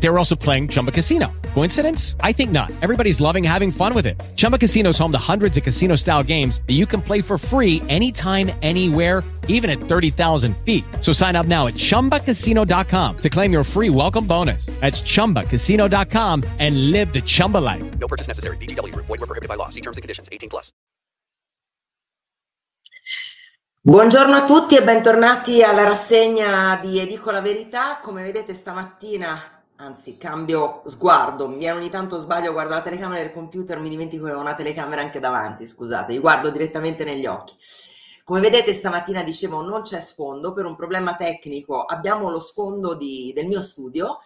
They were also playing Chumba Casino. Coincidence? I think not. Everybody's loving having fun with it. Chumba Casino is home to hundreds of casino-style games that you can play for free anytime, anywhere, even at 30,000 feet. So sign up now at ChumbaCasino.com to claim your free welcome bonus. That's ChumbaCasino.com and live the Chumba life. No purchase necessary. VGW Group. Void were prohibited by law. See terms and conditions. 18 plus. Buongiorno a tutti e bentornati alla rassegna di E dico la verità. Come vedete stamattina, anzi cambio sguardo, mi viene ogni tanto sbaglio, guardo la telecamera del computer, mi dimentico che ho una telecamera anche davanti, scusate, vi guardo direttamente negli occhi. Come vedete stamattina dicevo non c'è sfondo. Per un problema tecnico, abbiamo lo sfondo di- del mio studio,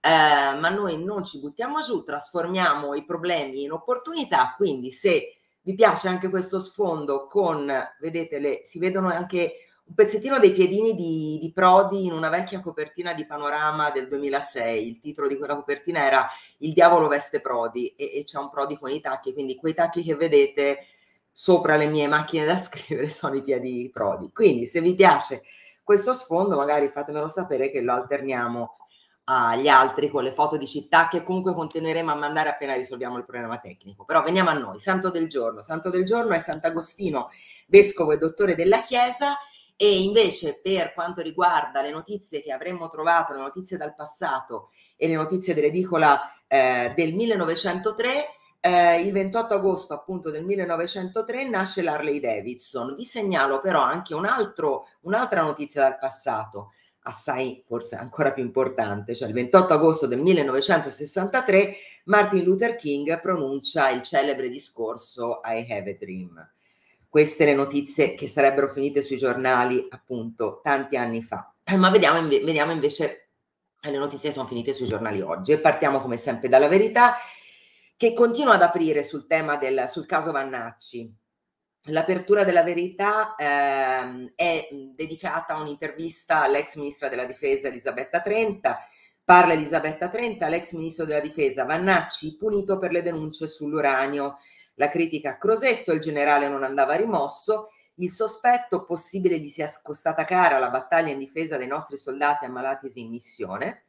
eh, ma noi non ci buttiamo giù, trasformiamo i problemi in opportunità, quindi se vi piace anche questo sfondo con, vedete, le, si vedono anche un pezzettino dei piedini di, di Prodi in una vecchia copertina di Panorama del 2006. Il titolo di quella copertina era Il diavolo veste Prodi e, e c'è un Prodi con i tacchi, quindi quei tacchi che vedete sopra le mie macchine da scrivere sono i piedi di Prodi. Quindi se vi piace questo sfondo, magari fatemelo sapere che lo alterniamo agli altri con le foto di città che comunque continueremo a mandare appena risolviamo il problema tecnico. Però veniamo a noi, Santo del giorno. Santo del giorno è Sant'Agostino, vescovo e dottore della Chiesa e invece per quanto riguarda le notizie che avremmo trovato, le notizie dal passato e le notizie dell'edicola eh, del 1903, eh, il 28 agosto appunto del 1903 nasce l'Harley Davidson. Vi segnalo però anche un altro, un'altra notizia dal passato assai forse ancora più importante, cioè il 28 agosto del 1963 Martin Luther King pronuncia il celebre discorso I have a dream. Queste le notizie che sarebbero finite sui giornali appunto tanti anni fa. Ma vediamo, vediamo invece le notizie che sono finite sui giornali oggi e partiamo come sempre dalla verità che continua ad aprire sul tema del sul caso Vannacci. L'apertura della verità ehm, è dedicata a un'intervista all'ex ministra della difesa Elisabetta Trenta. Parla Elisabetta Trenta, l'ex ministro della difesa Vannacci, punito per le denunce sull'uranio. La critica a Crosetto, il generale non andava rimosso. Il sospetto possibile gli sia costata cara la battaglia in difesa dei nostri soldati ammalatisi in missione.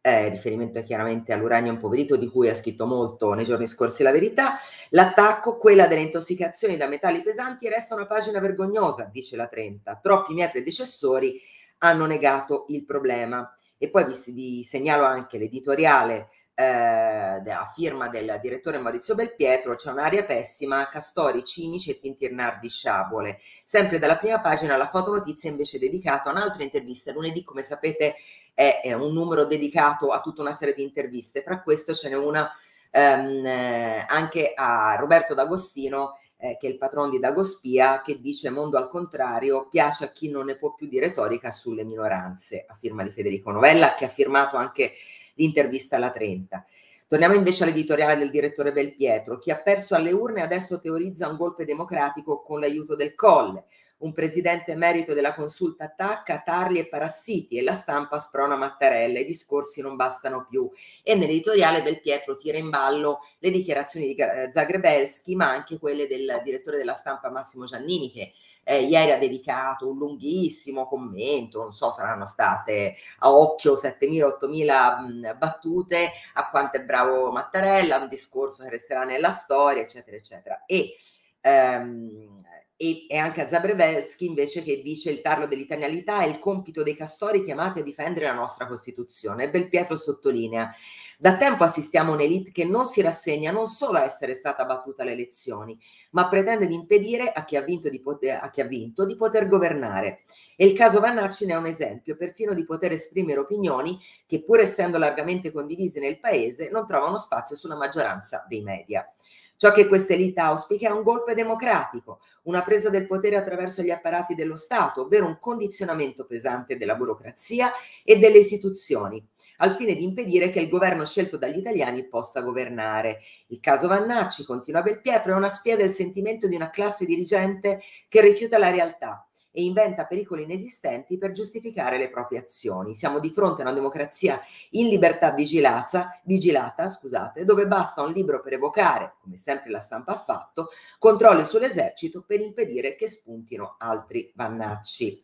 Eh, riferimento chiaramente all'uranio impoverito di cui ha scritto molto nei giorni scorsi la verità, l'attacco, quella delle intossicazioni da metalli pesanti, resta una pagina vergognosa, dice la Trenta. Troppi miei predecessori hanno negato il problema. E poi vi, vi segnalo anche l'editoriale eh, della firma del direttore Maurizio Belpietro, c'è un'aria pessima, castori cinici e tintirnardi sciabole. Sempre dalla prima pagina la fotonotizia invece dedicata a un'altra intervista. Lunedì, come sapete, è, è, un numero dedicato a tutta una serie di interviste. Fra questo ce n'è una ehm, eh, anche a Roberto D'Agostino, eh, che è il patron di Dagospia, che dice mondo al contrario, piace a chi non ne può più di retorica sulle minoranze, a firma di Federico Novella, che ha firmato anche l'intervista alla 30. Torniamo invece all'editoriale del direttore Belpietro. Chi ha perso alle urne adesso teorizza un golpe democratico con l'aiuto del Colle. Un presidente emerito della consulta attacca tarli e parassiti e la stampa sprona Mattarella. I discorsi non bastano più. E nell'editoriale Belpietro tira in ballo le dichiarazioni di Zagrebelski, ma anche quelle del direttore della stampa Massimo Giannini, che eh, ieri ha dedicato un lunghissimo commento, non so, saranno state a occhio 7.000-8.000 battute a quanto è bravo Mattarella, un discorso che resterà nella storia, eccetera, eccetera. E ehm, e, e, anche a Zabrevelski invece che dice il tarlo dell'italianità è il compito dei castori chiamati a difendere la nostra Costituzione. Belpietro sottolinea, da tempo assistiamo a un'elite che non si rassegna non solo a essere stata battuta alle elezioni, ma pretende di impedire a chi ha vinto di poter, a chi ha vinto di poter governare. E il caso Vannacci ne è un esempio, perfino di poter esprimere opinioni che pur essendo largamente condivise nel paese non trovano spazio sulla maggioranza dei media. Ciò che questa elite auspica è un golpe democratico, una presa del potere attraverso gli apparati dello Stato, ovvero un condizionamento pesante della burocrazia e delle istituzioni al fine di impedire che il governo scelto dagli italiani possa governare. Il caso Vannacci, continua Belpietro, è una spia del sentimento di una classe dirigente che rifiuta la realtà e inventa pericoli inesistenti per giustificare le proprie azioni. Siamo di fronte a una democrazia in libertà vigilata, vigilata scusate, dove basta un libro per evocare, come sempre la stampa ha fatto, controlli sull'esercito per impedire che spuntino altri vannacci.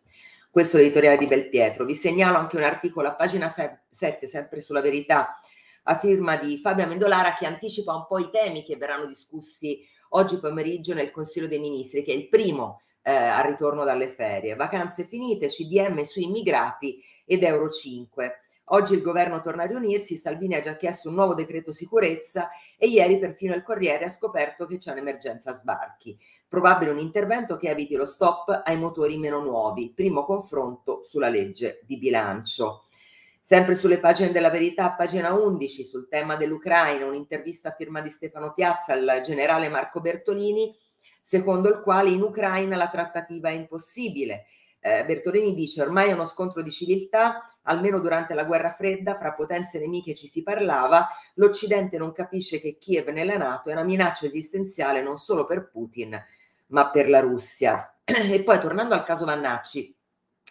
Questo è l'editoriale di Belpietro. Vi segnalo anche un articolo a pagina 7, sempre sulla verità, a firma di Fabio Amendolara, che anticipa un po' i temi che verranno discussi oggi pomeriggio nel Consiglio dei Ministri, che è il primo eh, al ritorno dalle ferie. Vacanze finite, CDM sui immigrati ed Euro 5. Oggi il governo torna a riunirsi, Salvini ha già chiesto un nuovo decreto sicurezza e ieri perfino il Corriere ha scoperto che c'è un'emergenza sbarchi. Probabile un intervento che eviti lo stop ai motori meno nuovi. Primo confronto sulla legge di bilancio. Sempre sulle pagine della verità, pagina 11, sul tema dell'Ucraina, un'intervista a firma di Stefano Piazza al generale Marco Bertolini, secondo il quale in Ucraina la trattativa è impossibile eh, Bertolini dice ormai è uno scontro di civiltà, almeno durante la guerra fredda fra potenze nemiche ci si parlava, l'Occidente non capisce che Kiev nella Nato è una minaccia esistenziale non solo per Putin ma per la Russia. E poi tornando al caso Vannacci,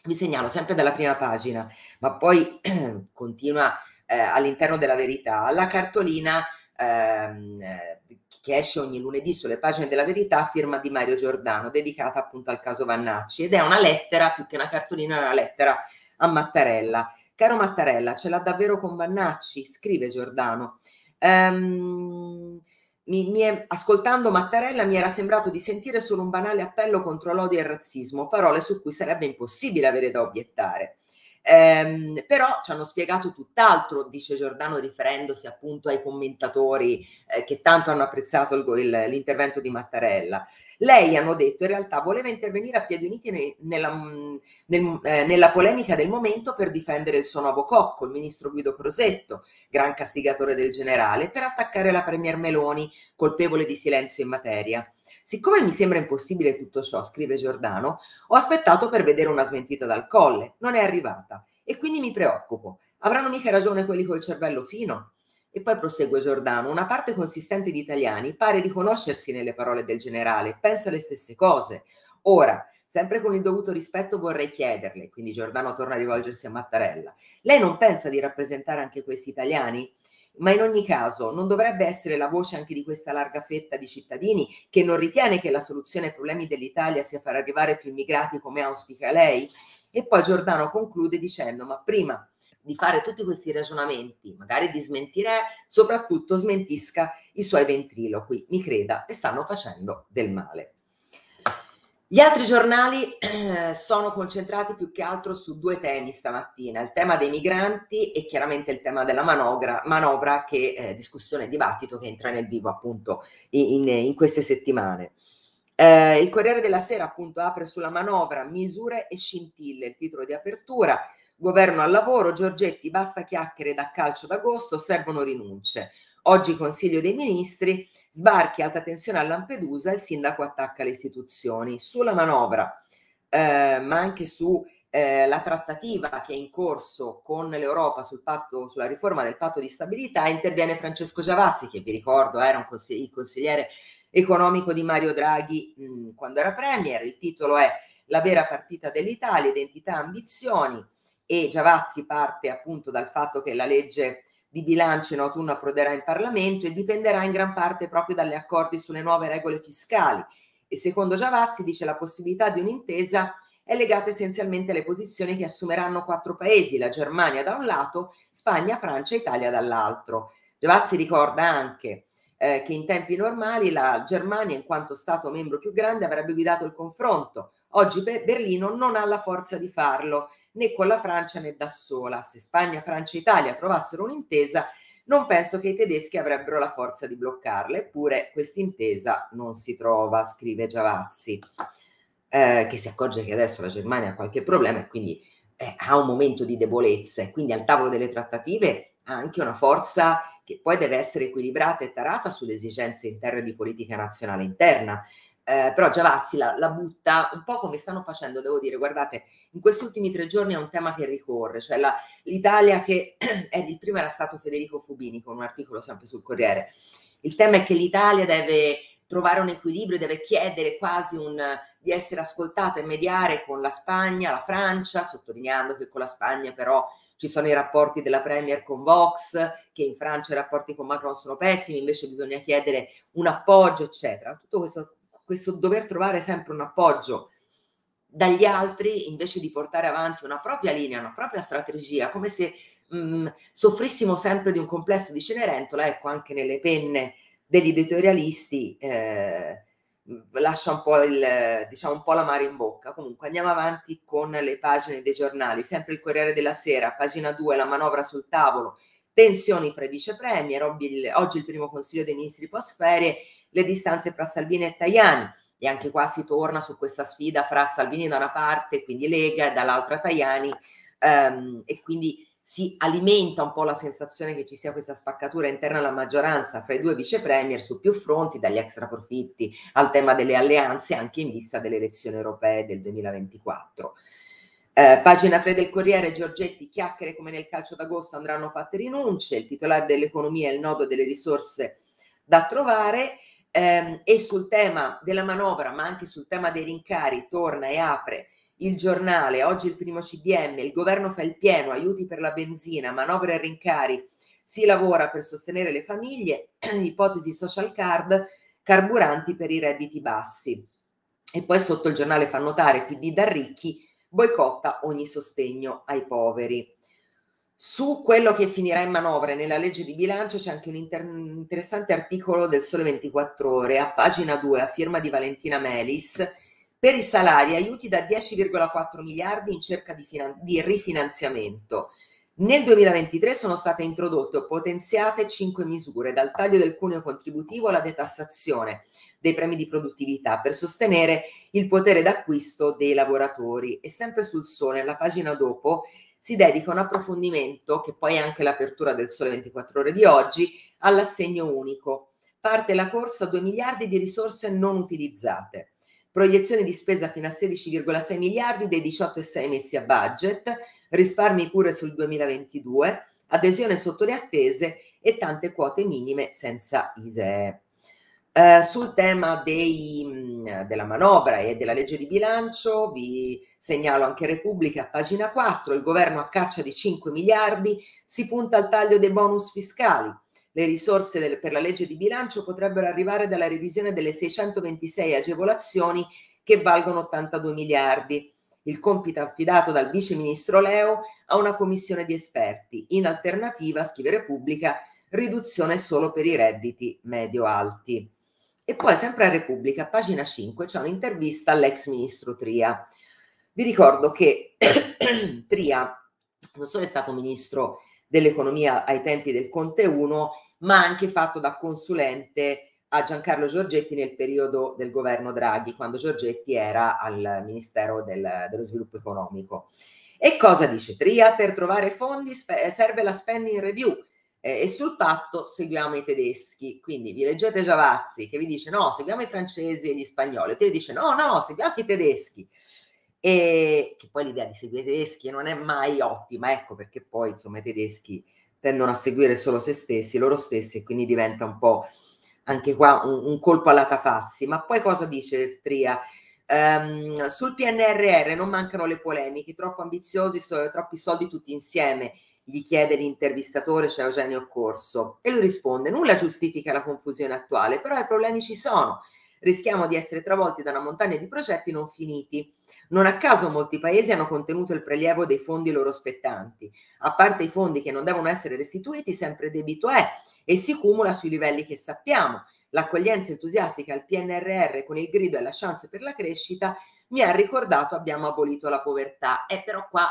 vi segnalo sempre dalla prima pagina, ma poi continua eh, all'interno della verità, la cartolina ehm, che esce ogni lunedì sulle pagine della verità, firma di Mario Giordano, dedicata appunto al caso Vannacci. Ed è una lettera, più che una cartolina, è una lettera a Mattarella. Caro Mattarella, ce l'ha davvero con Vannacci? Scrive Giordano. Um, mi, mi è, ascoltando Mattarella mi era sembrato di sentire solo un banale appello contro l'odio e il razzismo, parole su cui sarebbe impossibile avere da obiettare. Ehm, però ci hanno spiegato tutt'altro, dice Giordano riferendosi appunto ai commentatori eh, che tanto hanno apprezzato il, il, l'intervento di Mattarella. Lei, hanno detto, in realtà voleva intervenire a piedi uniti ne, nella, mm, nel, eh, nella, polemica del momento per difendere il suo nuovo cocco, il ministro Guido Crosetto, gran castigatore del generale, per attaccare la Premier Meloni, colpevole di silenzio in materia. Siccome mi sembra impossibile tutto ciò, scrive Giordano, ho aspettato per vedere una smentita dal colle, non è arrivata e quindi mi preoccupo. Avranno mica ragione quelli col cervello fino? E poi prosegue Giordano, una parte consistente di italiani pare riconoscersi nelle parole del generale, pensa le stesse cose. Ora, sempre con il dovuto rispetto vorrei chiederle, quindi Giordano torna a rivolgersi a Mattarella, lei non pensa di rappresentare anche questi italiani? Ma in ogni caso non dovrebbe essere la voce anche di questa larga fetta di cittadini che non ritiene che la soluzione ai problemi dell'Italia sia far arrivare più immigrati come auspica lei? E poi Giordano conclude dicendo, ma prima di fare tutti questi ragionamenti, magari di smentire, soprattutto smentisca i suoi ventriloqui, mi creda, e stanno facendo del male. Gli altri giornali eh, sono concentrati più che altro su due temi stamattina, il tema dei migranti e chiaramente il tema della manovra, manovra che eh, discussione e dibattito che entra nel vivo appunto in, in queste settimane. Eh, il Corriere della Sera appunto apre sulla manovra misure e scintille, il titolo di apertura, governo al lavoro, Giorgetti basta chiacchiere da calcio d'agosto, servono rinunce. Oggi Consiglio dei Ministri, sbarchi alta tensione a Lampedusa, il sindaco attacca le istituzioni. Sulla manovra, eh, ma anche su eh, trattativa che è in corso con l'Europa sul patto, sulla riforma del patto di stabilità, interviene Francesco Giavazzi, che vi ricordo era consig- il consigliere economico di Mario Draghi mh, mm, quando era premier. Il titolo è La vera partita dell'Italia, identità, ambizioni e Giavazzi parte appunto dal fatto che la legge di bilancio in autunno approderà in Parlamento e dipenderà in gran parte proprio dagli accordi sulle nuove regole fiscali. E secondo Giavazzi dice la possibilità di un'intesa è legata essenzialmente alle posizioni che assumeranno quattro paesi, la Germania da un lato, Spagna, Francia e Italia dall'altro. Giavazzi ricorda anche eh, che in tempi normali la Germania, in quanto Stato membro più grande, avrebbe guidato il confronto. Oggi Berlino non ha la forza di farlo né con la Francia né da sola. Se Spagna, Francia e Italia trovassero un'intesa, non penso che i tedeschi avrebbero la forza di bloccarla, eppure questa intesa non si trova, scrive Giavazzi, eh, che si accorge che adesso la Germania ha qualche problema e quindi eh, ha un momento di debolezza e quindi al tavolo delle trattative ha anche una forza che poi deve essere equilibrata e tarata sulle esigenze interne di politica nazionale interna. Eh, però Giavazzi la, la, butta un po' come stanno facendo, devo dire, guardate, in questi ultimi tre giorni è un tema che ricorre, cioè la, l'Italia che è il primo era stato Federico Fubini con un articolo sempre sul Corriere. Il tema è che l'Italia deve trovare un equilibrio, deve chiedere quasi un, di essere ascoltata e mediare con la Spagna, la Francia, sottolineando che con la Spagna però ci sono i rapporti della Premier con Vox, che in Francia i rapporti con Macron sono pessimi, invece bisogna chiedere un appoggio, eccetera. Tutto questo, questo dover trovare sempre un appoggio dagli altri invece di portare avanti una propria linea, una propria strategia, come se mh, mm, soffrissimo sempre di un complesso di Cenerentola, ecco anche nelle penne degli editorialisti eh, lascia un po', il, diciamo, un po' l'amaro in bocca. Comunque andiamo avanti con le pagine dei giornali, sempre il Corriere della Sera, pagina 2, la manovra sul tavolo, tensioni fra i vice premier, oggi il primo consiglio dei ministri post ferie, le distanze fra Salvini e Tajani e anche qua si torna su questa sfida fra Salvini da una parte, quindi Lega, e dall'altra Tajani um, e quindi si alimenta un po' la sensazione che ci sia questa spaccatura interna alla maggioranza fra i due vice premier su più fronti, dagli extra profitti al tema delle alleanze, anche in vista delle elezioni europee del 2024. Eh, pagina 3 del Corriere, Giorgetti, chiacchiere come nel calcio d'agosto andranno fatte rinunce, il titolare dell'economia è il nodo delle risorse da trovare ehm, e sul tema della manovra, ma anche sul tema dei rincari, torna e apre il giornale, oggi il primo CDM, il governo fa il pieno, aiuti per la benzina, manovre e rincari, si lavora per sostenere le famiglie, ipotesi social card, carburanti per i redditi bassi. E poi sotto il giornale fa notare PD da ricchi, boicotta ogni sostegno ai poveri. Su quello che finirà in manovra nella legge di bilancio c'è anche un inter- interessante articolo del Sole 24 Ore, a pagina 2, a firma di Valentina Melis, per i salari aiuti da 10,4 miliardi in cerca di, finan- di rifinanziamento. Nel 2023 sono state introdotte o potenziate cinque misure, dal taglio del cuneo contributivo alla detassazione dei premi di produttività per sostenere il potere d'acquisto dei lavoratori. E sempre sul Sole, la pagina dopo, si dedica un approfondimento, che poi è anche l'apertura del Sole 24 ore di oggi, all'assegno unico. Parte la corsa a 2 miliardi di risorse non utilizzate proiezioni di spesa fino a 16,6 miliardi dei 18,6 messi a budget, risparmi pure sul 2022, adesione sotto le attese e tante quote minime senza ISEE. Uh, sul tema dei, della manovra e della legge di bilancio vi segnalo anche Repubblica, pagina 4, il governo a caccia di 5 miliardi, si punta al taglio dei bonus fiscali. Le risorse del, per la legge di bilancio potrebbero arrivare dalla revisione delle 626 agevolazioni che valgono 82 miliardi. Il compito affidato dal vice ministro Leo a una commissione di esperti. In alternativa, scrive Repubblica, riduzione solo per i redditi medio-alti. E poi, sempre a Repubblica, pagina 5, c'è un'intervista all'ex ministro Tria. Vi ricordo che Tria non solo è stato ministro dell'economia ai tempi del Conte 1, ma anche fatto da consulente a Giancarlo Giorgetti nel periodo del governo Draghi, quando Giorgetti era al Ministero del, dello Sviluppo Economico. E cosa dice Tria? Per trovare fondi serve la spending review eh, e sul patto seguiamo i tedeschi. Quindi vi leggete Giavazzi che vi dice no, seguiamo i francesi e gli spagnoli. Tria dice no, no, seguiamo i tedeschi e che poi l'idea di seguire i tedeschi non è mai ottima, ecco perché poi insomma i tedeschi tendono a seguire solo se stessi, loro stessi e quindi diventa un po' anche qua un, un colpo alla Tafazzi. Ma poi cosa dice Tria? Um, sul PNRR non mancano le polemiche, troppo ambiziosi, so, troppi soldi tutti insieme, gli chiede l'intervistatore, cioè Eugenio Corso, e lui risponde, nulla giustifica la confusione attuale, però i problemi ci sono rischiamo di essere travolti da una montagna di progetti non finiti. Non a caso molti paesi hanno contenuto il prelievo dei fondi loro spettanti. A parte i fondi che non devono essere restituiti, sempre debito è e si cumula sui livelli che sappiamo. L'accoglienza entusiastica al PNRR con il grido e la chance per la crescita mi ha ricordato abbiamo abolito la povertà. E però qua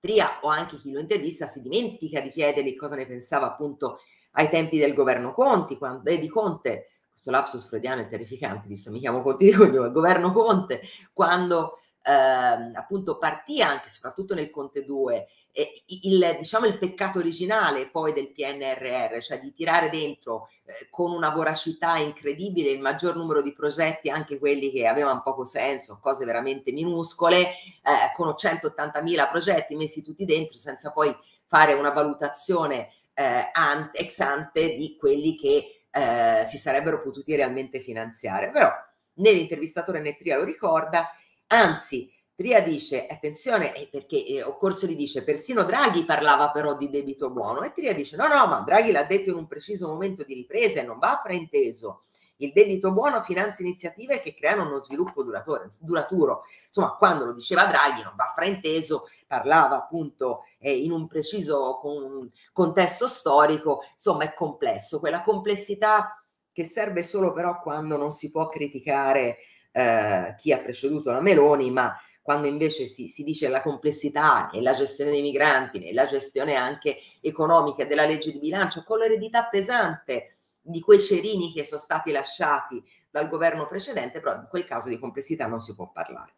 Tria o anche chi lo intervista si dimentica di chiedergli cosa ne pensava appunto ai tempi del governo Conti, quando, eh, di Conte, questo lapsus freudiano è terrificante, visto mi chiamo Conte di cognome, governo Conte, quando ehm, appunto partì anche soprattutto nel Conte 2 eh, il, diciamo, il peccato originale poi del PNRR, cioè di tirare dentro eh, con una voracità incredibile il maggior numero di progetti, anche quelli che avevano poco senso, cose veramente minuscole, eh, con 180.000 progetti messi tutti dentro senza poi fare una valutazione eh, ante, ex ante di quelli che eh, si sarebbero potuti realmente finanziare. Però né l'intervistatore né Tria lo ricorda, anzi Tria dice, attenzione, eh, perché eh, Occorso gli dice, persino Draghi parlava però di debito buono e Tria dice, no, no, ma Draghi l'ha detto in un preciso momento di ripresa e non va frainteso. Il debito buono finanzia iniziative che creano uno sviluppo duraturo. Insomma, quando lo diceva Draghi non va frainteso, parlava appunto eh, in un preciso con, contesto storico, insomma è complesso. Quella complessità che serve solo però quando non si può criticare eh, chi ha preceduto la Meloni, ma quando invece si, si dice la complessità nella gestione dei migranti, nella gestione anche economica della legge di bilancio, con l'eredità pesante di quei cerini che sono stati lasciati dal governo precedente, però in quel caso di complessità non si può parlare.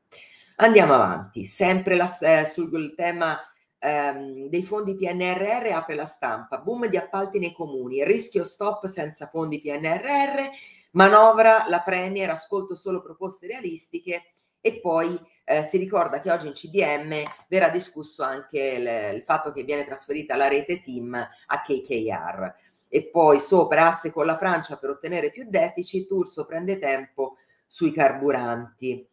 Andiamo avanti, sempre la, eh, sul tema ehm, dei fondi PNRR apre la stampa, boom di appalti nei comuni, rischio stop senza fondi PNRR, manovra la Premier, ascolto solo proposte realistiche e poi eh, si ricorda che oggi in CDM verrà discusso anche il, il fatto che viene trasferita la rete team a KKR. E poi sopra asse con la Francia per ottenere più deficit, Urso prende tempo sui carburanti.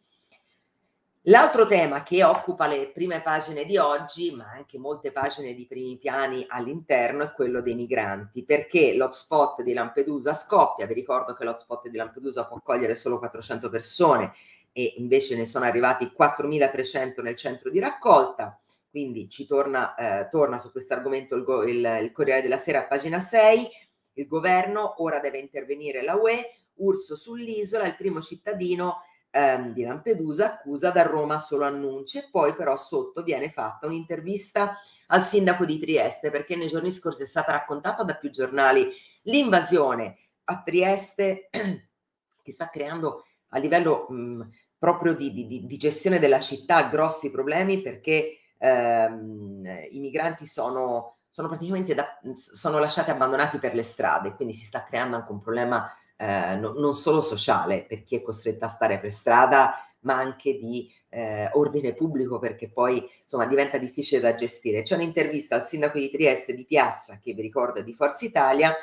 L'altro tema che occupa le prime pagine di oggi, ma anche molte pagine di primi piani all'interno, è quello dei migranti, perché l'hotspot di Lampedusa scoppia. Vi ricordo che l'hotspot di Lampedusa può accogliere solo 400 persone e invece ne sono arrivati 4.300 nel centro di raccolta. Quindi ci torna, eh, torna su questo argomento il, il, il Corriere della Sera, pagina 6. Il governo ora deve intervenire la UE. Urso sull'isola, il primo cittadino ehm, di Lampedusa accusa da Roma solo annunci e poi però sotto viene fatta un'intervista al sindaco di Trieste perché nei giorni scorsi è stata raccontata da più giornali l'invasione a Trieste che sta creando a livello mh, proprio di, di, di, gestione della città grossi problemi perché ehm, i migranti sono, sono praticamente da, sono lasciati abbandonati per le strade, quindi si sta creando anche un problema eh, no, non solo sociale per chi è costretto a stare per strada, ma anche di eh, ordine pubblico perché poi insomma diventa difficile da gestire. C'è un'intervista al sindaco di Trieste di Piazza, che vi ricordo è di Forza Italia,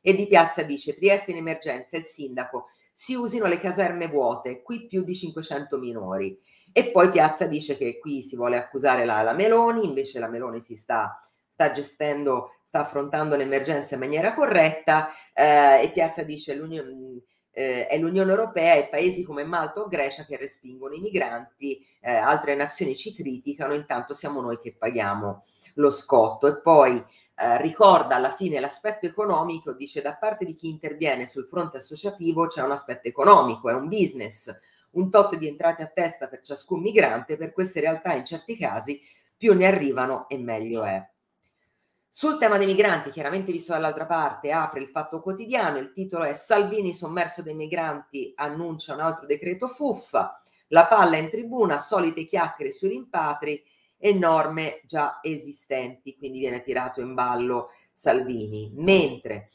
e di Piazza dice Trieste in emergenza, il sindaco si usino le caserme vuote, qui più di 500 minori. E poi Piazza dice che qui si vuole accusare la, la Meloni, invece la Meloni si sta, sta gestendo, sta affrontando l'emergenza in maniera corretta eh, e Piazza dice l'Unione eh, è l'Unione Europea e paesi come Malta o Grecia che respingono i migranti, eh, altre nazioni ci criticano, intanto siamo noi che paghiamo lo scotto. E poi eh, ricorda alla fine l'aspetto economico, dice da parte di chi interviene sul fronte associativo c'è un aspetto economico, è un business, un tot di entrate a testa per ciascun migrante, per queste realtà in certi casi più ne arrivano e meglio è. Sul tema dei migranti, chiaramente visto dall'altra parte, apre il fatto quotidiano, il titolo è Salvini sommerso dei migranti annuncia un altro decreto fuffa, la palla in tribuna, solite chiacchiere sui rimpatri, e norme già esistenti, quindi viene tirato in ballo Salvini. Mentre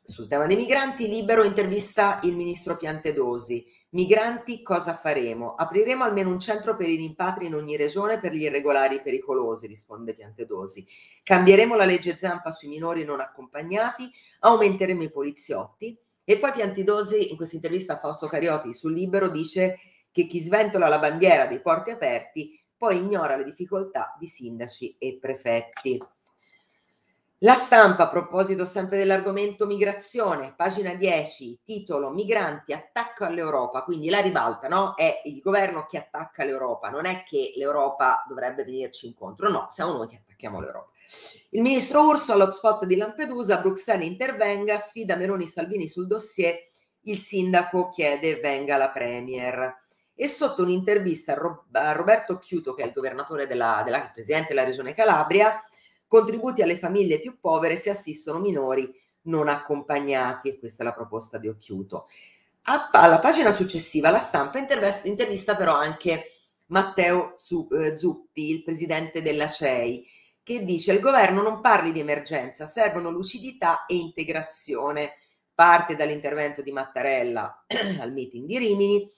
sul tema dei migranti, Libero intervista il ministro Piantedosi. Migranti cosa faremo? Apriremo almeno un centro per i rimpatri in ogni regione per gli irregolari pericolosi, risponde Piantedosi. Cambieremo la legge Zampa sui minori non accompagnati, aumenteremo i poliziotti. E poi Piantedosi, in questa intervista a Fausto Carioti sul Libero, dice che chi sventola la bandiera dei porti aperti poi ignora le difficoltà di sindaci e prefetti. La stampa, a proposito sempre dell'argomento migrazione, pagina 10, titolo Migranti attacco all'Europa, quindi la ribalta, no? È il governo che attacca l'Europa, non è che l'Europa dovrebbe venirci incontro, no, siamo noi che attacchiamo l'Europa. Il ministro Urso all'hotspot di Lampedusa, Bruxelles intervenga, sfida Meloni Salvini sul dossier, il sindaco chiede venga la Premier e sotto un'intervista a, Ro- a Roberto Chiuto, che è il governatore della, della presidente della regione Calabria, contributi alle famiglie più povere se assistono minori non accompagnati, e questa è la proposta di Occhiuto. alla pagina successiva la stampa intervista però anche Matteo eh, Zuppi, il presidente della CEI, che dice il governo non parli di emergenza, servono lucidità e integrazione. Parte dall'intervento di Mattarella al meeting di Rimini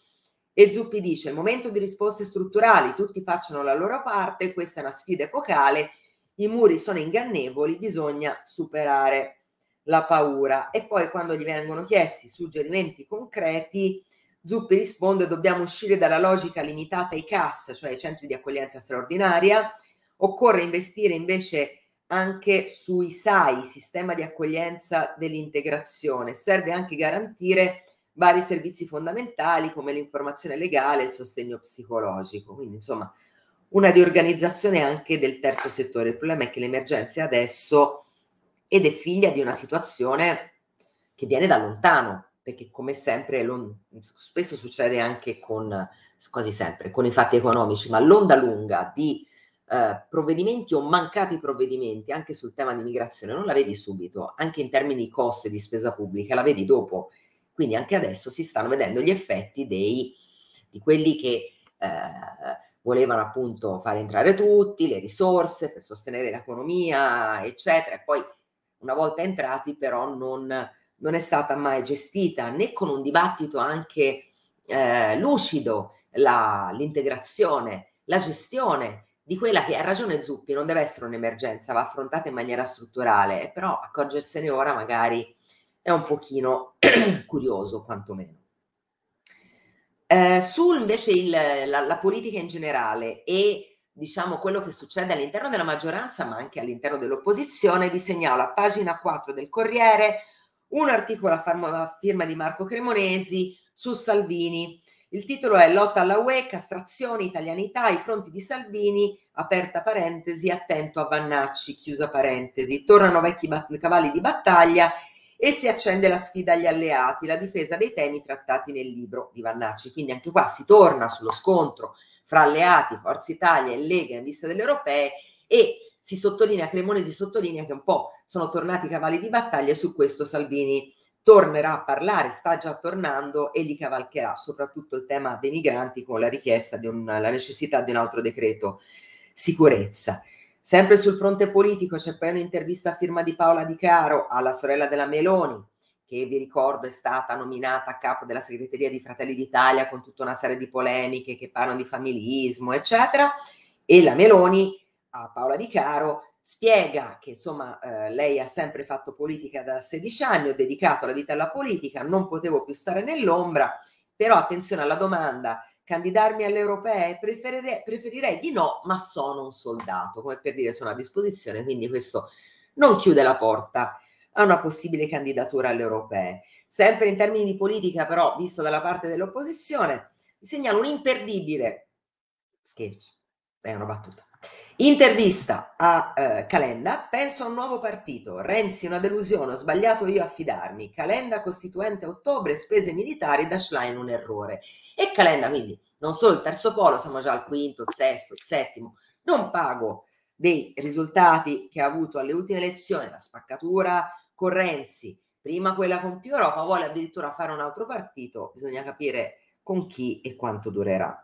e Zuppi dice il momento di risposte strutturali, tutti facciano la loro parte, questa è una sfida epocale, i muri sono ingannevoli, bisogna superare la paura. E poi quando gli vengono chiesti suggerimenti concreti, Zuppi risponde dobbiamo uscire dalla logica limitata ai CAS, cioè ai centri di accoglienza straordinaria, Occorre investire invece anche sui SAI, sistema di accoglienza dell'integrazione. Serve anche garantire vari servizi fondamentali come l'informazione legale e il sostegno psicologico. Quindi, insomma, una riorganizzazione anche del terzo settore. Il problema è che l'emergenza è adesso ed è figlia di una situazione che viene da lontano, perché come sempre spesso succede anche con, quasi sempre, con i fatti economici, ma l'onda lunga di eh, provvedimenti o mancati provvedimenti anche sul tema di migrazione non la vedi subito, anche in termini di costi di spesa pubblica, la vedi dopo. Quindi anche adesso si stanno vedendo gli effetti dei, di quelli che eh, volevano appunto fare entrare tutti, le risorse per sostenere l'economia, eccetera. E poi una volta entrati però non, non è stata mai gestita né con un dibattito anche eh, lucido la, l'integrazione, la gestione di quella che ha ragione Zuppi, non deve essere un'emergenza, va affrontata in maniera strutturale, però accorgersene ora magari è un pochino curioso, quantomeno. Eh, su invece il, la, la, politica in generale e diciamo quello che succede all'interno della maggioranza, ma anche all'interno dell'opposizione, vi segnalo a pagina 4 del Corriere un articolo a firma di Marco Cremonesi su Salvini il titolo è Lotta alla UE, castrazioni, italianità, i fronti di Salvini, aperta parentesi, attento a Vannacci, chiusa parentesi. Tornano vecchi bat- cavalli di battaglia e si accende la sfida agli alleati, la difesa dei temi trattati nel libro di Vannacci. Quindi anche qua si torna sullo scontro fra alleati, Forza Italia e Lega in vista delle europee e si sottolinea, Cremonesi sottolinea che un po' sono tornati i cavalli di battaglia e su questo Salvini tornerà a parlare, sta già tornando e li cavalcherà, soprattutto il tema dei migranti con la richiesta di un, la necessità di un altro decreto sicurezza. Sempre sul fronte politico c'è poi un'intervista a firma di Paola Di Caro alla sorella della Meloni, che vi ricordo è stata nominata a capo della segreteria di Fratelli d'Italia con tutta una serie di polemiche che parlano di familismo, eccetera. E la Meloni a Paola Di Caro spiega che insomma eh, lei ha sempre fatto politica da 16 anni, ho dedicato la vita alla politica, non potevo più stare nell'ombra, però attenzione alla domanda, candidarmi alle europee? Preferirei, preferirei di no, ma sono un soldato, come per dire sono a disposizione, quindi questo non chiude la porta a una possibile candidatura alle europee. Sempre in termini di politica, però, visto dalla parte dell'opposizione, vi segnalo un imperdibile scherzo, è una battuta Intervista a eh, Calenda, penso a un nuovo partito, Renzi una delusione, ho sbagliato io a fidarmi, Calenda costituente a ottobre, spese militari, Dashline un errore. E Calenda quindi non solo il terzo polo, siamo già al quinto, il sesto, il settimo, non pago dei risultati che ha avuto alle ultime elezioni, la spaccatura con Renzi, prima quella con più Europa, vuole addirittura fare un altro partito, bisogna capire con chi e quanto durerà.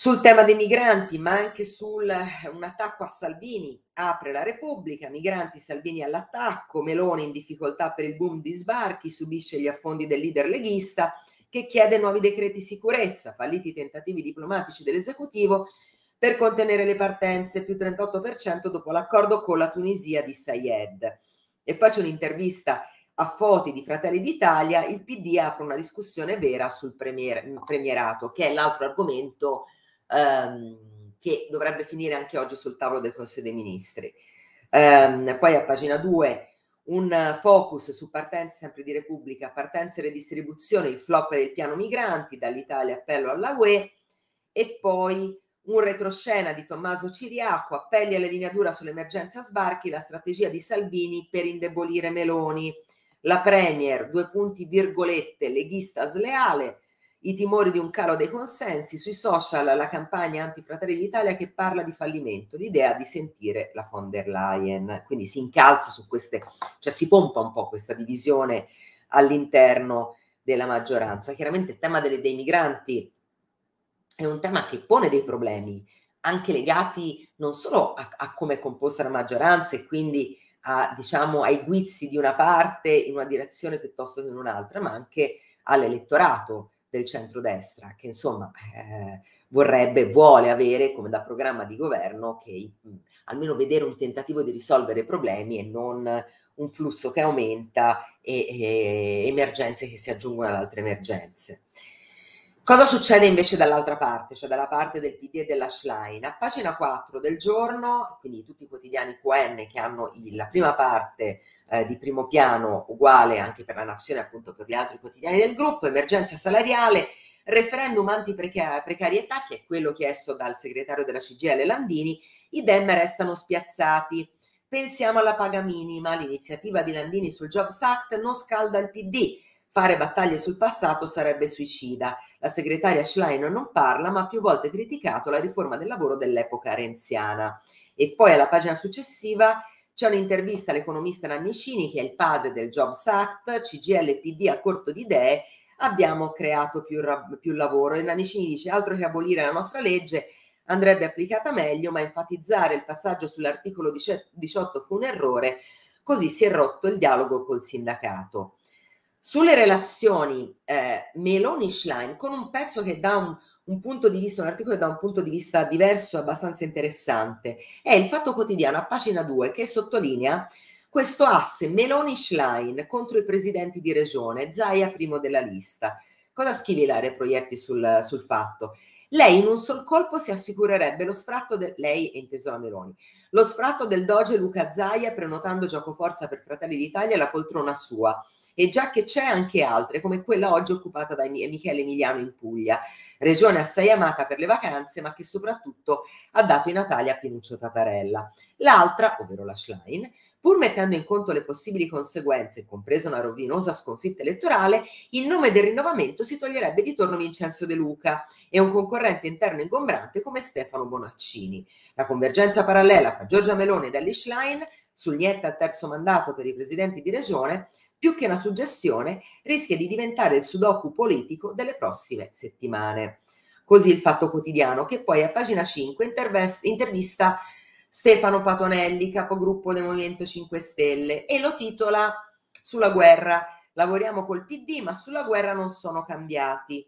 Sul tema dei migranti, ma anche su un attacco a Salvini, apre la Repubblica, migranti Salvini all'attacco, Meloni in difficoltà per il boom di sbarchi, subisce gli affondi del leader leghista che chiede nuovi decreti sicurezza, falliti tentativi diplomatici dell'esecutivo per contenere le partenze, più 38% dopo l'accordo con la Tunisia di Sayed. E poi c'è un'intervista a Foti di Fratelli d'Italia, il PD apre una discussione vera sul premier, premierato, che è l'altro argomento ehm, che dovrebbe finire anche oggi sul tavolo del Consiglio dei Ministri. Ehm, poi a pagina 2 un focus su partenze sempre di Repubblica, partenze e redistribuzione, il flop del piano migranti, dall'Italia appello alla UE e poi un retroscena di Tommaso Ciriaco, appelli alle linee dura sull'emergenza sbarchi, la strategia di Salvini per indebolire Meloni. La Premier, due punti virgolette, leghista sleale, i timori di un calo dei consensi, sui social la campagna anti-Fratelli d'Italia che parla di fallimento, l'idea di sentire la von der Leyen, quindi si incalza su queste, cioè si pompa un po' questa divisione all'interno della maggioranza. Chiaramente il tema delle, dei migranti è un tema che pone dei problemi, anche legati non solo a, a come è composta la maggioranza e quindi a, diciamo, ai guizzi di una parte in una direzione piuttosto che in un'altra, ma anche all'elettorato del centrodestra, che insomma eh, vorrebbe, vuole avere come da programma di governo che mh, almeno vedere un tentativo di risolvere problemi e non un flusso che aumenta e, e emergenze che si aggiungono ad altre emergenze. Cosa succede invece dall'altra parte, cioè dalla parte del PD e dell'Ashline? A pagina 4 del giorno, quindi tutti i quotidiani QN che hanno il, la prima parte eh, di primo piano uguale anche per la nazione, appunto per gli altri quotidiani del gruppo, emergenza salariale, referendum anti-precarietà, che è quello chiesto dal segretario della CGL Landini, i Dem restano spiazzati. Pensiamo alla paga minima, l'iniziativa di Landini sul Jobs Act non scalda il PD, fare battaglie sul passato sarebbe suicida. La segretaria Schlein non parla, ma ha più volte criticato la riforma del lavoro dell'epoca renziana. E poi alla pagina successiva c'è un'intervista all'economista Nannicini, che è il padre del Jobs Act, CGL PD a corto di idee, abbiamo creato più, più lavoro. E Nannicini dice altro che abolire la nostra legge, andrebbe applicata meglio, ma enfatizzare il passaggio sull'articolo 18 fu un errore, così si è rotto il dialogo col sindacato sulle relazioni eh, Meloni-Schlein con un pezzo che dà un, un, punto di vista, un articolo dà un punto di vista diverso e abbastanza interessante. È il Fatto Quotidiano a pagina 2 che sottolinea questo asse Meloni-Schlein contro i presidenti di regione, Zaia primo della lista. Cosa scrive Ilaria Proietti sul, sul fatto? Lei in un sol colpo si assicurerebbe lo sfratto del lei è inteso la Meloni, lo sfratto del doge Luca Zaia prenotando gioco forza per Fratelli d'Italia la poltrona sua e già che c'è anche altre, come quella oggi occupata da Michele Emiliano in Puglia, regione assai amata per le vacanze, ma che soprattutto ha dato i Natali a Pinuccio Tatarella. L'altra, ovvero la Schlein, pur mettendo in conto le possibili conseguenze, compresa una rovinosa sconfitta elettorale, in nome del rinnovamento si toglierebbe di torno Vincenzo De Luca e un concorrente interno ingombrante come Stefano Bonaccini. La convergenza parallela fra Giorgia Meloni e Ellie Schlein sul niente al terzo mandato per i presidenti di regione più che una suggestione, rischia di diventare il sudoku politico delle prossime settimane. Così il Fatto Quotidiano, che poi a pagina 5 intervista Stefano Patonelli, capogruppo del Movimento 5 Stelle, e lo titola Sulla guerra. Lavoriamo col PD, ma sulla guerra non sono cambiati.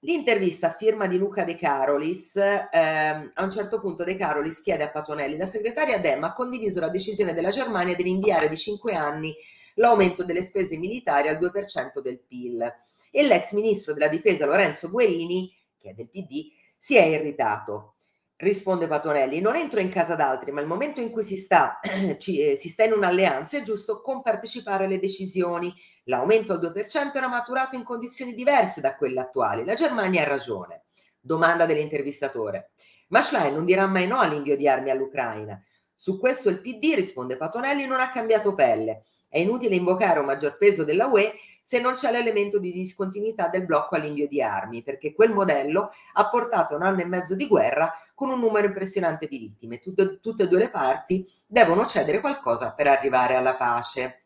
L'intervista a firma di Luca De Carolis, ehm, a un certo punto De Carolis chiede a Patonelli, la segretaria Dem ha condiviso la decisione della Germania di rinviare di cinque anni l'aumento delle spese militari al 2% del PIL. E l'ex ministro della difesa Lorenzo Guerini, che è del PD, si è irritato. Risponde Patonelli, non entro in casa d'altri, ma il momento in cui si sta, ci, eh, si sta in un'alleanza è giusto compartecipare alle decisioni. L'aumento al 2% era maturato in condizioni diverse da quelle attuali. La Germania ha ragione. Domanda dell'intervistatore. Ma Schlein non dirà mai no all'invio di armi all'Ucraina. Su questo il PD, risponde Patonelli, non ha cambiato pelle. È inutile invocare un maggior peso della UE se non c'è l'elemento di discontinuità del blocco all'invio di armi, perché quel modello ha portato un anno e mezzo di guerra con un numero impressionante di vittime. Tutte, tutte e due le parti devono cedere qualcosa per arrivare alla pace.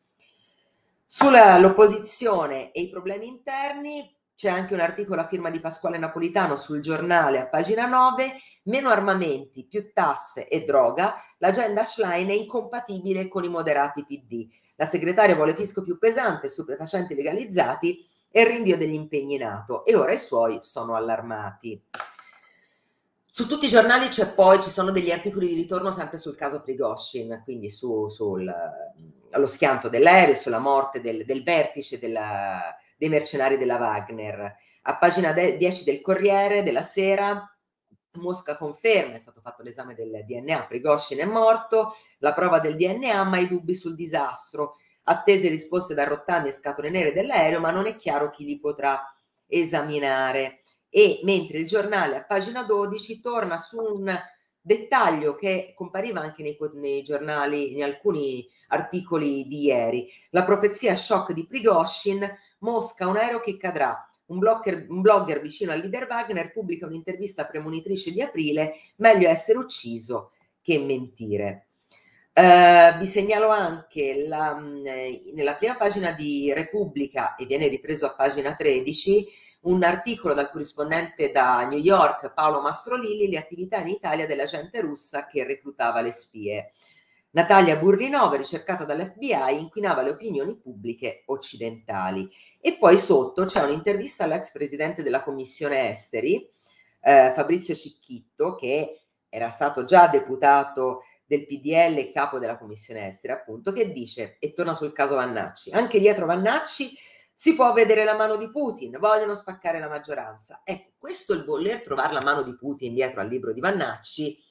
Sull'opposizione e i problemi interni c'è anche un articolo a firma di Pasquale Napolitano sul giornale a pagina 9, meno armamenti, più tasse e droga, l'agenda Schlein è incompatibile con i moderati PD. La segretaria vuole fisco più pesante, stupefacenti legalizzati e rinvio degli impegni NATO e ora i suoi sono allarmati. Su tutti i giornali c'è poi, ci sono degli articoli di ritorno sempre sul caso Prigoshin, quindi su, sul allo schianto dell'aereo, sulla morte del, del vertice della, dei mercenari della Wagner. A pagina 10 del Corriere della Sera Mosca conferma, è stato fatto l'esame del DNA, Prigoshin è morto, la prova del DNA, ma i dubbi sul disastro, attese risposte da rottami e scatole nere dell'aereo, ma non è chiaro chi li potrà esaminare. E mentre il giornale a pagina 12 torna su un dettaglio che compariva anche nei, nei giornali, in alcuni articoli di ieri, la profezia shock di Prigoshin, Mosca, un aereo che cadrà, un blogger, un blogger vicino al leader Wagner pubblica un'intervista premonitrice di aprile, meglio essere ucciso che mentire. Uh, vi segnalo anche la, nella prima pagina di Repubblica, e viene ripreso a pagina 13, un articolo dal corrispondente da New York Paolo Mastrolilli, le attività in Italia dell'agente russa che reclutava le spie. Natalia Burrinova, ricercata dall'FBI, inquinava le opinioni pubbliche occidentali. E poi sotto c'è un'intervista all'ex presidente della Commissione Esteri, eh, Fabrizio Cicchitto, che era stato già deputato del PDL e capo della Commissione Esteri, appunto, che dice, e torna sul caso Vannacci, anche dietro Vannacci si può vedere la mano di Putin, vogliono spaccare la maggioranza. Ecco, questo il voler trovare la mano di Putin dietro al libro di Vannacci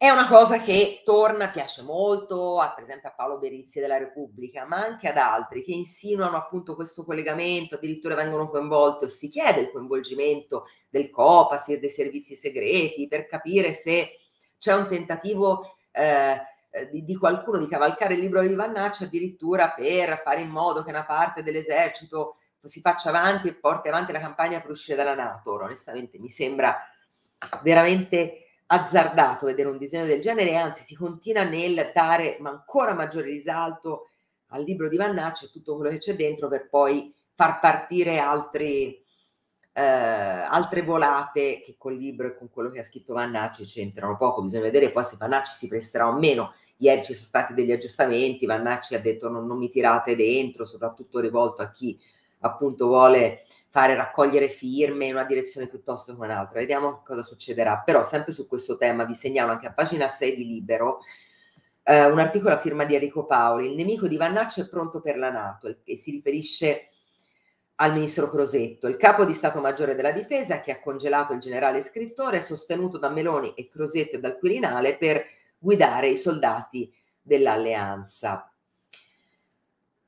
è una cosa che torna, piace molto, a, per esempio a Paolo Berizzi della Repubblica, ma anche ad altri che insinuano appunto questo collegamento, addirittura vengono coinvolti o si chiede il coinvolgimento del COPAS e dei servizi segreti per capire se c'è un tentativo eh, di, di, qualcuno di cavalcare il libro di Vannacci addirittura per fare in modo che una parte dell'esercito si faccia avanti e porti avanti la campagna per uscire dalla Nato. Onestamente mi sembra veramente azzardato vedere un disegno del genere, anzi si continua nel dare ma ancora maggiore risalto al libro di Vannacci e tutto quello che c'è dentro per poi far partire altri, eh, altre volate che col libro e con quello che ha scritto Vannacci c'entrano poco, bisogna vedere poi se Vannacci si presterà o meno. Ieri ci sono stati degli aggiustamenti, Vannacci ha detto non, non mi tirate dentro, soprattutto rivolto a chi appunto vuole fare raccogliere firme in una direzione piuttosto che un'altra. Vediamo cosa succederà. Però sempre su questo tema vi segnalo anche a pagina 6 di Libero eh, un articolo a firma di Enrico Paoli. Il nemico di Vannacci è pronto per la Nato e si riferisce al ministro Crosetto, il capo di Stato Maggiore della Difesa che ha congelato il generale scrittore sostenuto da Meloni e Crosetto e dal Quirinale per guidare i soldati dell'alleanza.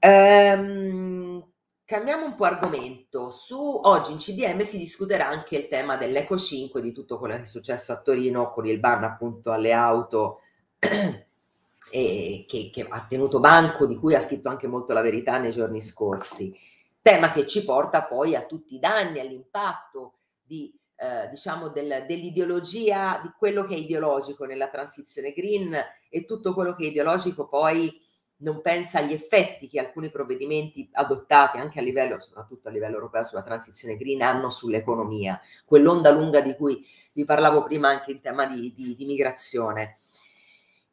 Ehm, Cambiamo un po' argomento. Su, oggi in CDM si discuterà anche il tema dell'Eco 5, di tutto quello che è successo a Torino con il ban appunto alle auto e che, che, ha tenuto banco, di cui ha scritto anche molto la verità nei giorni scorsi. Tema che ci porta poi a tutti i danni, all'impatto di, eh, diciamo del, dell'ideologia, di quello che è ideologico nella transizione green e tutto quello che è ideologico poi non pensa agli effetti che alcuni provvedimenti adottati anche a livello, soprattutto a livello europeo sulla transizione green hanno sull'economia, quell'onda lunga di cui vi parlavo prima anche in tema di, di, di migrazione.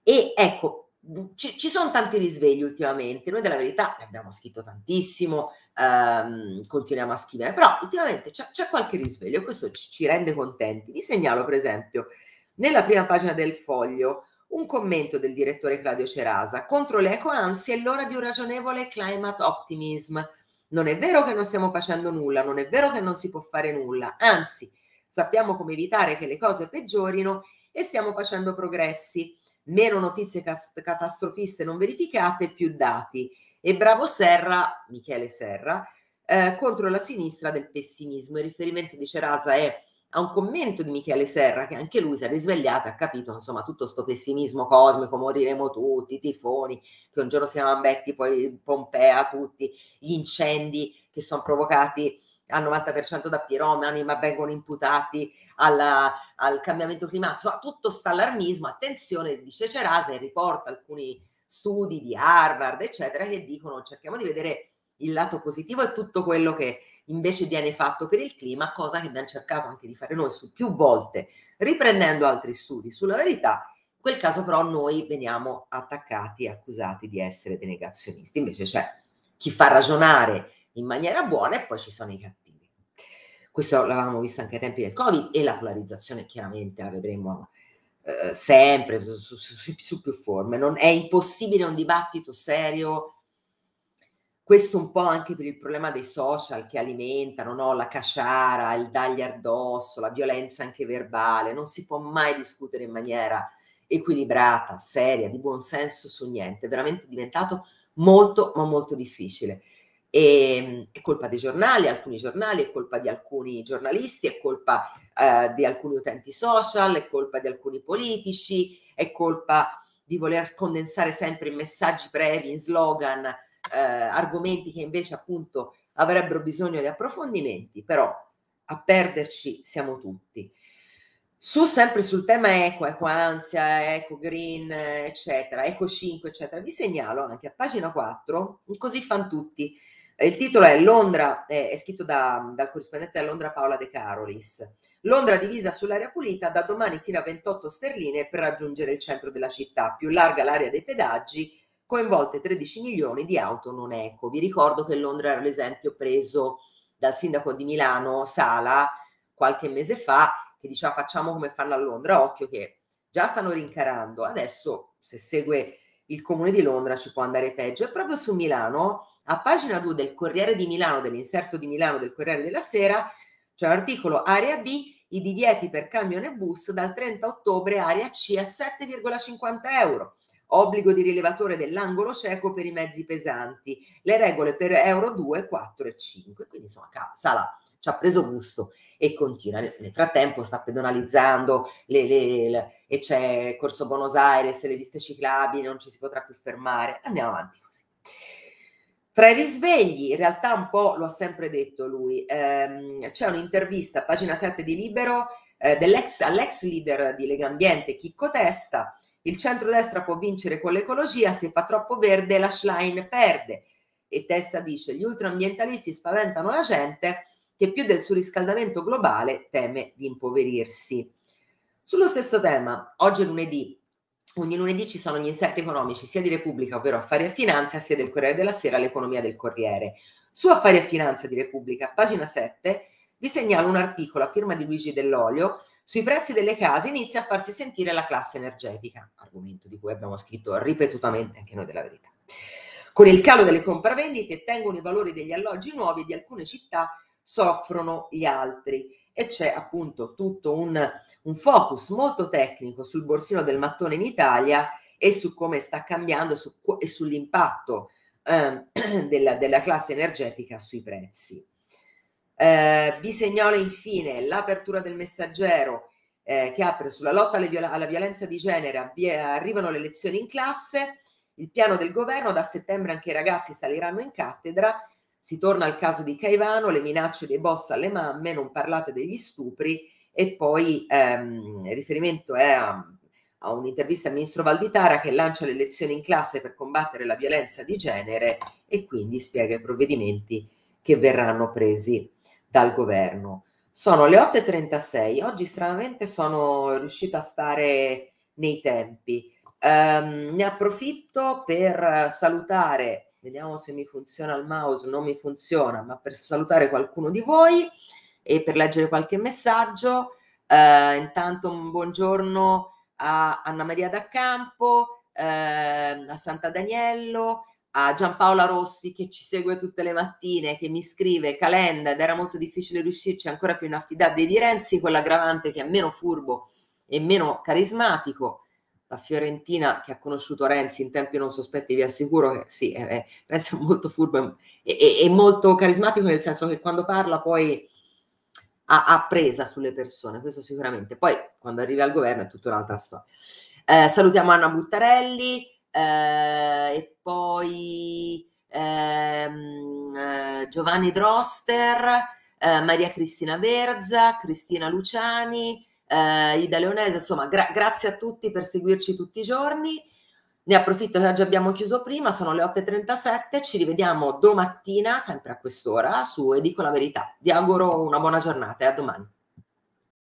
E ecco, ci, ci, sono tanti risvegli ultimamente, noi della verità ne abbiamo scritto tantissimo, ehm, continuiamo a scrivere, però ultimamente c'è, c'è qualche risveglio, questo ci, ci rende contenti. Vi segnalo per esempio nella prima pagina del foglio un commento del direttore Claudio Cerasa contro le ecoansie è l'ora di un ragionevole climate optimism. Non è vero che non stiamo facendo nulla, non è vero che non si può fare nulla, anzi sappiamo come evitare che le cose peggiorino e stiamo facendo progressi. Meno notizie cast- catastrofiste non verificate, più dati. E bravo Serra, Michele Serra, eh, contro la sinistra del pessimismo. Il riferimento di Cerasa è a un commento di Michele Serra che anche lui si è risvegliato e ha capito insomma tutto questo pessimismo cosmico, moriremo tutti, i tifoni, che un giorno si chiamano Becchi, poi Pompea, tutti gli incendi che sono provocati al 90% da piromani ma vengono imputati alla, al cambiamento climatico, insomma tutto sta allarmismo, attenzione, dice Cerasa e riporta alcuni studi di Harvard eccetera che dicono cerchiamo di vedere il lato positivo e tutto quello che invece viene fatto per il clima, cosa che abbiamo cercato anche di fare noi su più volte, riprendendo altri studi sulla verità. In quel caso però noi veniamo attaccati e accusati di essere dei negazionisti, invece c'è chi fa ragionare in maniera buona e poi ci sono i cattivi. Questo l'avevamo visto anche ai tempi del Covid e la polarizzazione chiaramente la vedremo eh, sempre su, su, su, su più forme. Non, è impossibile un dibattito serio questo un po' anche per il problema dei social che alimentano no? la casciara, il dagli addosso, la violenza anche verbale, non si può mai discutere in maniera equilibrata, seria, di buon senso su niente, è veramente diventato molto ma molto difficile. E, ehm, è colpa dei giornali, alcuni giornali, è colpa di alcuni giornalisti, è colpa eh, di alcuni utenti social, è colpa di alcuni politici, è colpa di voler condensare sempre in messaggi brevi, in slogan, eh, argomenti che invece appunto avrebbero bisogno di approfondimenti, però a perderci siamo tutti. Su sempre sul tema eco, eco eco green, eccetera, eco 5, eccetera, vi segnalo anche a pagina 4, così fan tutti, Il titolo è Londra, è, è scritto da, dal corrispondente a Londra Paola De Carolis. Londra divisa sull'area pulita da domani fino a 28 sterline per raggiungere il centro della città, più larga l'area dei pedaggi, coinvolte 13 milioni di auto non eco. Vi ricordo che Londra era l'esempio preso dal sindaco di Milano, Sala, qualche mese fa, che diceva facciamo come fanno a Londra, occhio che già stanno rincarando, adesso se segue il comune di Londra ci può andare peggio. E proprio su Milano, a pagina 2 del Corriere di Milano, dell'inserto di Milano del Corriere della Sera, c'è un articolo Area B, i divieti per camion e bus dal 30 ottobre, area C a 7,50 euro. Obbligo di rilevatore dell'angolo cieco per i mezzi pesanti. Le regole per Euro 2, 4 e 5. Quindi insomma, Sala ci ha preso gusto e continua. Nel frattempo sta pedonalizzando le, le, le, e c'è Corso Buenos Aires, le piste ciclabili, non ci si potrà più fermare. Andiamo avanti. Fra i risvegli, in realtà un po' lo ha sempre detto lui, ehm, c'è un'intervista, pagina 7 di Libero, eh, all'ex leader di Lega Ambiente, Chicco Testa, il centrodestra può vincere con l'ecologia, se fa troppo verde la Schlein perde. E Testa dice, gli ultraambientalisti spaventano la gente, che più del surriscaldamento globale teme di impoverirsi. Sullo stesso tema, oggi è lunedì, ogni lunedì ci sono gli inserti economici sia di Repubblica, ovvero Affari e Finanza, sia del Corriere della Sera, l'economia del Corriere. Su Affari e Finanza di Repubblica, pagina 7, vi segnalo un articolo a firma di Luigi Dell'Olio sui prezzi delle case inizia a farsi sentire la classe energetica, argomento di cui abbiamo scritto ripetutamente anche noi della verità. Con il calo delle compravendite tengono i valori degli alloggi nuovi di alcune città soffrono gli altri e c'è appunto tutto un, un focus molto tecnico sul borsino del mattone in Italia e su come sta cambiando su, e sull'impatto eh, della, della, classe energetica sui prezzi. Eh, vi segnalo infine l'apertura del messaggero eh, che apre sulla lotta viola- alla violenza di genere, avvia- arrivano le lezioni in classe, il piano del governo, da settembre anche i ragazzi saliranno in cattedra si torna al caso di Caivano, le minacce dei boss alle mamme, non parlate degli stupri e poi ehm, riferimento è a, a un'intervista al ministro Valditara che lancia le lezioni in classe per combattere la violenza di genere e quindi spiega i provvedimenti che verranno presi dal governo. Sono le 8.36, oggi stranamente sono riuscita a stare nei tempi. Um, ne approfitto per salutare vediamo se mi funziona il mouse, non mi funziona, ma per salutare qualcuno di voi e per leggere qualche messaggio. Eh, intanto un buongiorno a Anna Maria D'Accampo, eh, a Santa Daniello, a Giampaola Rossi che ci segue tutte le mattine, che mi scrive Calenda ed era molto difficile riuscirci, ancora più inaffidabile di Renzi, quell'aggravante che è meno furbo e meno carismatico la Fiorentina che ha conosciuto Renzi in tempi non sospetti, vi assicuro che sì, eh, Renzi è molto furbo e, e, e, molto carismatico nel senso che quando parla poi ha, ha, presa sulle persone, questo sicuramente. Poi quando arriva al governo è tutta un'altra storia. Eh, salutiamo Anna Buttarelli eh, e poi ehm, eh, Giovanni Droster, eh, Maria Cristina Verza, Cristina Luciani, eh, Ida Leonese, insomma, gra- grazie a tutti per seguirci tutti i giorni. Ne approfitto che oggi abbiamo chiuso prima, sono le 8.37, ci rivediamo domattina, sempre a quest'ora, su E dico la verità. Vi auguro una buona giornata e a domani.